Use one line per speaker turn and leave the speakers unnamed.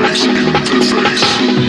makes interface.